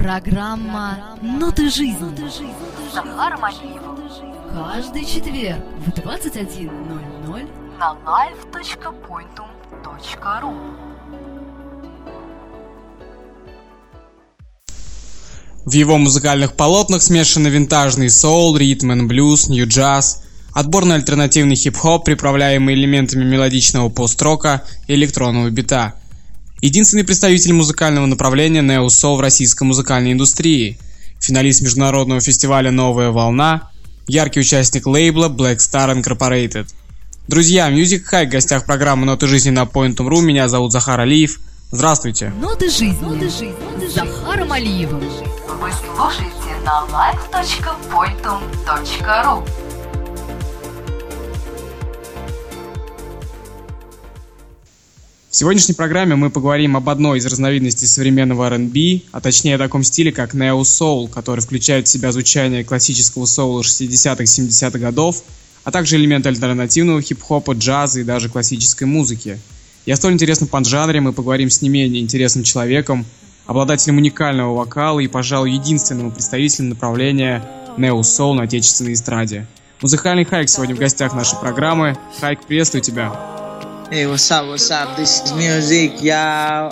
Программа «Ноты жизни». Захар Малиев Каждый четверг в 21.00 на live.pointum.ru В его музыкальных полотнах смешаны винтажный соул, ритм and блюз, нью-джаз, отборный альтернативный хип-хоп, приправляемый элементами мелодичного пост-рока и электронного бита. Единственный представитель музыкального направления нео-соул в российской музыкальной индустрии, финалист международного фестиваля «Новая волна», яркий участник лейбла Black Star Incorporated. Друзья, Music High в гостях программы «Ноты жизни» на Point.ru. Меня зовут Захар Алиев. Здравствуйте. «Ноты жизни» с Захаром Алиевым. Вы слушаете на live.pointum.ru сегодняшней программе мы поговорим об одной из разновидностей современного R&B, а точнее о таком стиле, как Neo Soul, который включает в себя звучание классического соула 60-х 70-х годов, а также элементы альтернативного хип-хопа, джаза и даже классической музыки. О столь интересном поджанре мы поговорим с не менее интересным человеком, обладателем уникального вокала и, пожалуй, единственным представителем направления Neo Soul на отечественной эстраде. Музыкальный Хайк сегодня в гостях нашей программы. Хайк, приветствую тебя. Hey, what's up, what's up? This is music, yo.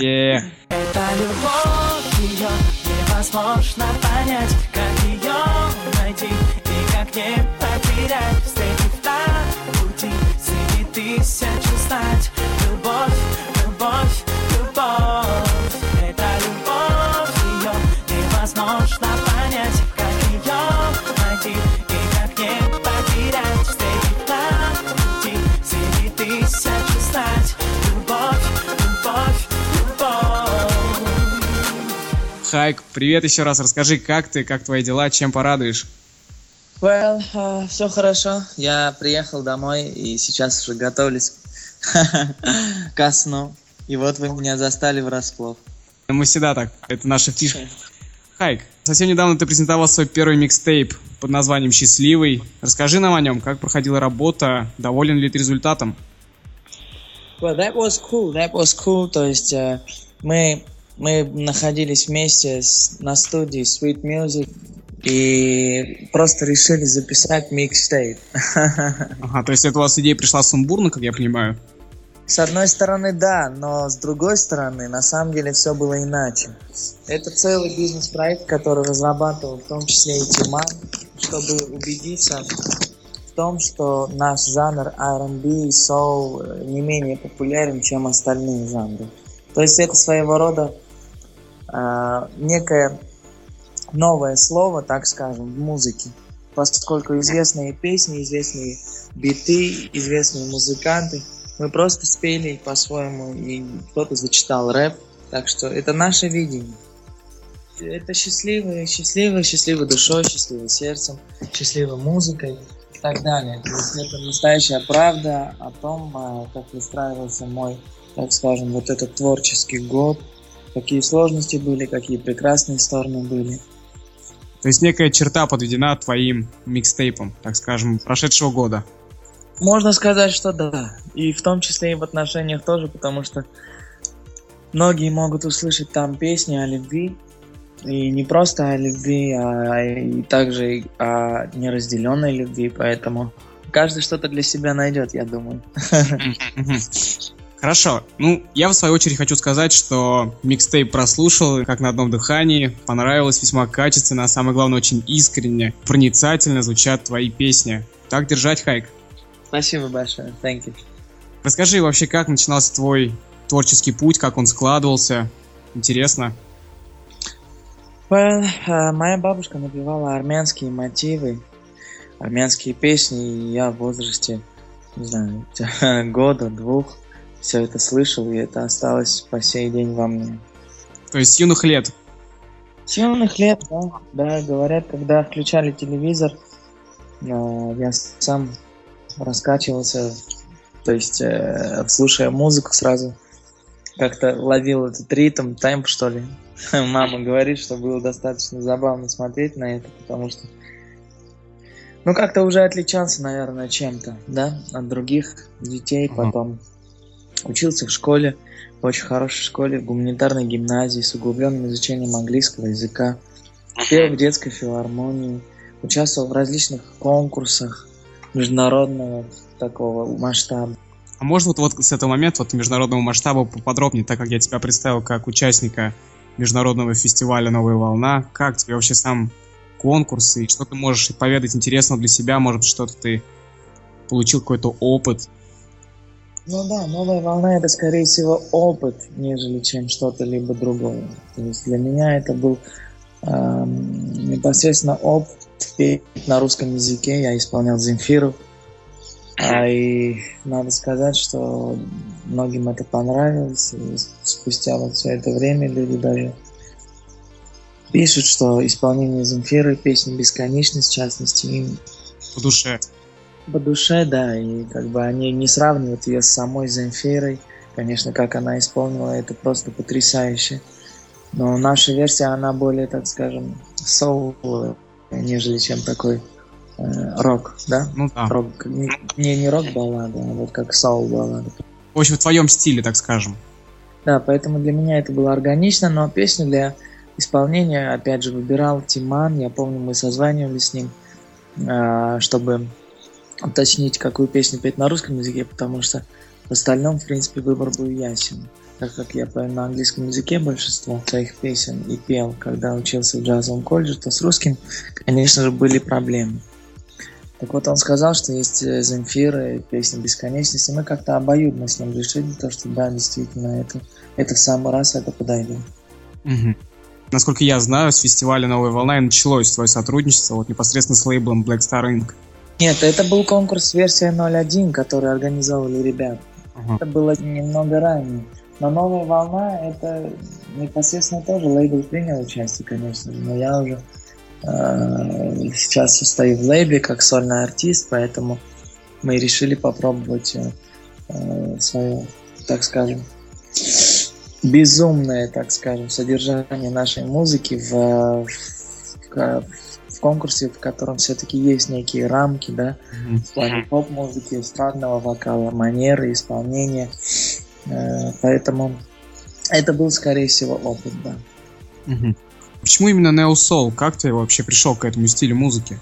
Yeah. Это любовь, ее невозможно понять Как ее найти и как не потерять Встретив на пути среди тысяч привет еще раз. Расскажи, как ты, как твои дела, чем порадуешь? Well, все хорошо. Я приехал домой и сейчас уже готовлюсь ко сну. И вот вы меня застали врасплох. Мы всегда так, это наша фишка. Хайк, совсем недавно ты презентовал свой первый микстейп под названием «Счастливый». Расскажи нам о нем, как проходила работа, доволен ли ты результатом? Well, that was cool, that was cool. То есть э, мы, мы находились вместе с- на студии Sweet Music и просто решили записать микстейп. Ага, то есть это у вас идея пришла сумбурно, как я понимаю? С одной стороны, да, но с другой стороны, на самом деле все было иначе. Это целый бизнес-проект, который разрабатывал в том числе и Тиман, чтобы убедиться в том, что наш жанр R&B и соул э, не менее популярен, чем остальные жанры. То есть это своего рода э, некое новое слово, так скажем, в музыке. Поскольку известные песни, известные биты, известные музыканты, мы просто спели по-своему, и кто-то зачитал рэп. Так что это наше видение. Это счастливый, счастливый, счастливой душой, счастливым сердцем, счастливой музыкой и так далее. То есть это настоящая правда о том, а, как выстраивался мой, так скажем, вот этот творческий год, какие сложности были, какие прекрасные стороны были. То есть некая черта подведена твоим микстейпом, так скажем, прошедшего года. Можно сказать, что да. И в том числе и в отношениях тоже, потому что многие могут услышать там песни о любви. И не просто о любви, а и также и о неразделенной любви. Поэтому каждый что-то для себя найдет, я думаю. Хорошо. Ну, я в свою очередь хочу сказать, что микстейп прослушал как на одном дыхании, понравилось весьма качественно, а самое главное, очень искренне, проницательно звучат твои песни. Так держать, Хайк. Спасибо большое. Thank you. Расскажи вообще, как начинался твой творческий путь, как он складывался. Интересно. Well, э, моя бабушка напевала армянские мотивы, армянские песни, и я в возрасте, не знаю, года, двух все это слышал, и это осталось по сей день во мне. То есть с юных лет. С юных лет, да, да, говорят, когда включали телевизор, э, я сам раскачивался, то есть, э, слушая музыку сразу, как-то ловил этот ритм, темп, что ли. Мама говорит, что было достаточно забавно смотреть на это, потому что, ну, как-то уже отличался, наверное, чем-то, да, от других детей потом. Учился в школе, в очень хорошей школе, в гуманитарной гимназии с углубленным изучением английского языка. Пел в детской филармонии, участвовал в различных конкурсах международного такого масштаба. А можно вот, вот с этого момента, вот международного масштаба поподробнее, так как я тебя представил как участника международного фестиваля «Новая волна». Как тебе вообще сам конкурс и что ты можешь поведать интересного для себя? Может, что-то ты получил какой-то опыт? Ну да, новая волна это скорее всего опыт, нежели чем что-то либо другое. То есть для меня это был эм, непосредственно опыт петь на русском языке. Я исполнял Земфиру. А, и надо сказать, что многим это понравилось. И спустя вот все это время люди даже пишут, что исполнение Земфиры, песни «Бесконечность», в частности, им По душе. По душе, да, и как бы они не сравнивают ее с самой Земфирой. Конечно, как она исполнила, это просто потрясающе. Но наша версия, она более, так скажем, соуловая, нежели чем такой э, рок, да? Ну да. Рок, не, не, рок-баллада, а вот как соул-баллада. В общем, в твоем стиле, так скажем. Да, поэтому для меня это было органично, но песню для исполнения, опять же, выбирал Тиман. Я помню, мы созванивались с ним, а, чтобы уточнить, какую песню петь на русском языке, потому что в остальном, в принципе, выбор был ясен. Так как я пою на английском языке большинство своих песен и пел, когда учился в джазовом колледже, то с русским, конечно же, были проблемы. Так вот, он сказал, что есть э, Земфира и песня «Бесконечность», и мы как-то обоюдно с ним решили, то, что да, действительно, это, это в самый раз это подойдет. Мгм. Насколько я знаю, с фестиваля «Новая волна» и началось твое сотрудничество вот непосредственно с лейблом Black Star Inc. Нет, это был конкурс версия 01, который организовывали ребята. Ага. Это было немного ранее. Но новая волна это непосредственно тоже лейбл принял участие, конечно. Но я уже э, сейчас состою в лейбле как сольный артист, поэтому мы решили попробовать э, свое, так скажем, безумное, так скажем, содержание нашей музыки в, в, в конкурсе, в котором все-таки есть некие рамки, да, в плане поп-музыки, эстрадного вокала, манеры, исполнения. Э, Поэтому это был, скорее всего, опыт, да. Почему именно Neo Soul? Как ты вообще пришел к этому стилю музыки?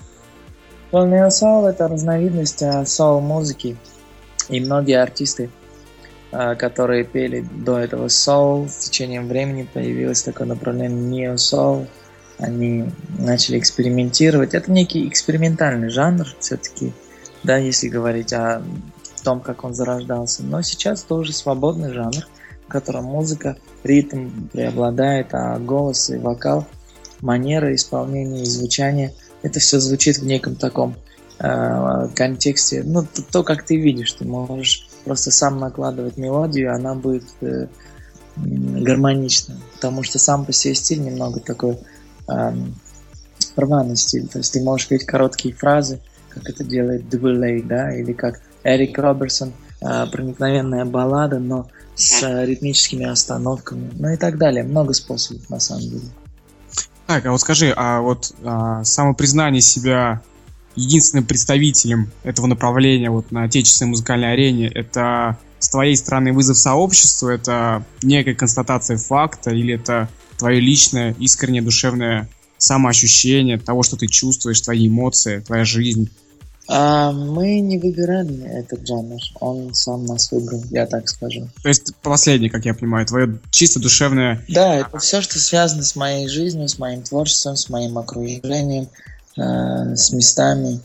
Well, соул это разновидность а, соул-музыки. И многие артисты, а, которые пели до этого соул, с течением времени появилось такое направление нео-соул. Они начали экспериментировать. Это некий экспериментальный жанр все-таки, да, если говорить о том, как он зарождался. Но сейчас тоже свободный жанр, в котором музыка, ритм преобладает, а голос и вокал, манера исполнения и звучание, это все звучит в неком таком э, контексте. Ну, то, то, как ты видишь, ты можешь просто сам накладывать мелодию, она будет э, гармонична. Потому что сам по себе стиль немного такой эм, рваный стиль. То есть ты можешь петь короткие фразы, как это делает Дублей, да, или как Эрик Роберсон, э, проникновенная баллада, но с э, ритмическими остановками, ну и так далее. Много способов на самом деле. Так, а вот скажи, а вот а, самопризнание себя единственным представителем этого направления вот на отечественной музыкальной арене, это с твоей стороны вызов сообществу, это некая констатация факта, или это твое личное, искреннее, душевное самоощущение того, что ты чувствуешь, твои эмоции, твоя жизнь? А, мы не выбирали этот жанр, он сам нас выбрал, я так скажу. То есть последнее, как я понимаю, твое чисто душевное... Да, это все, что связано с моей жизнью, с моим творчеством, с моим окружением, э, с местами,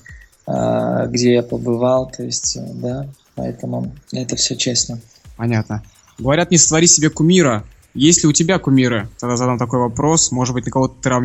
э, где я побывал, то есть, э, да, поэтому это все честно. Понятно. Говорят, не сотвори себе кумира. Есть ли у тебя кумиры? Тогда задам такой вопрос. Может быть, на кого-то ты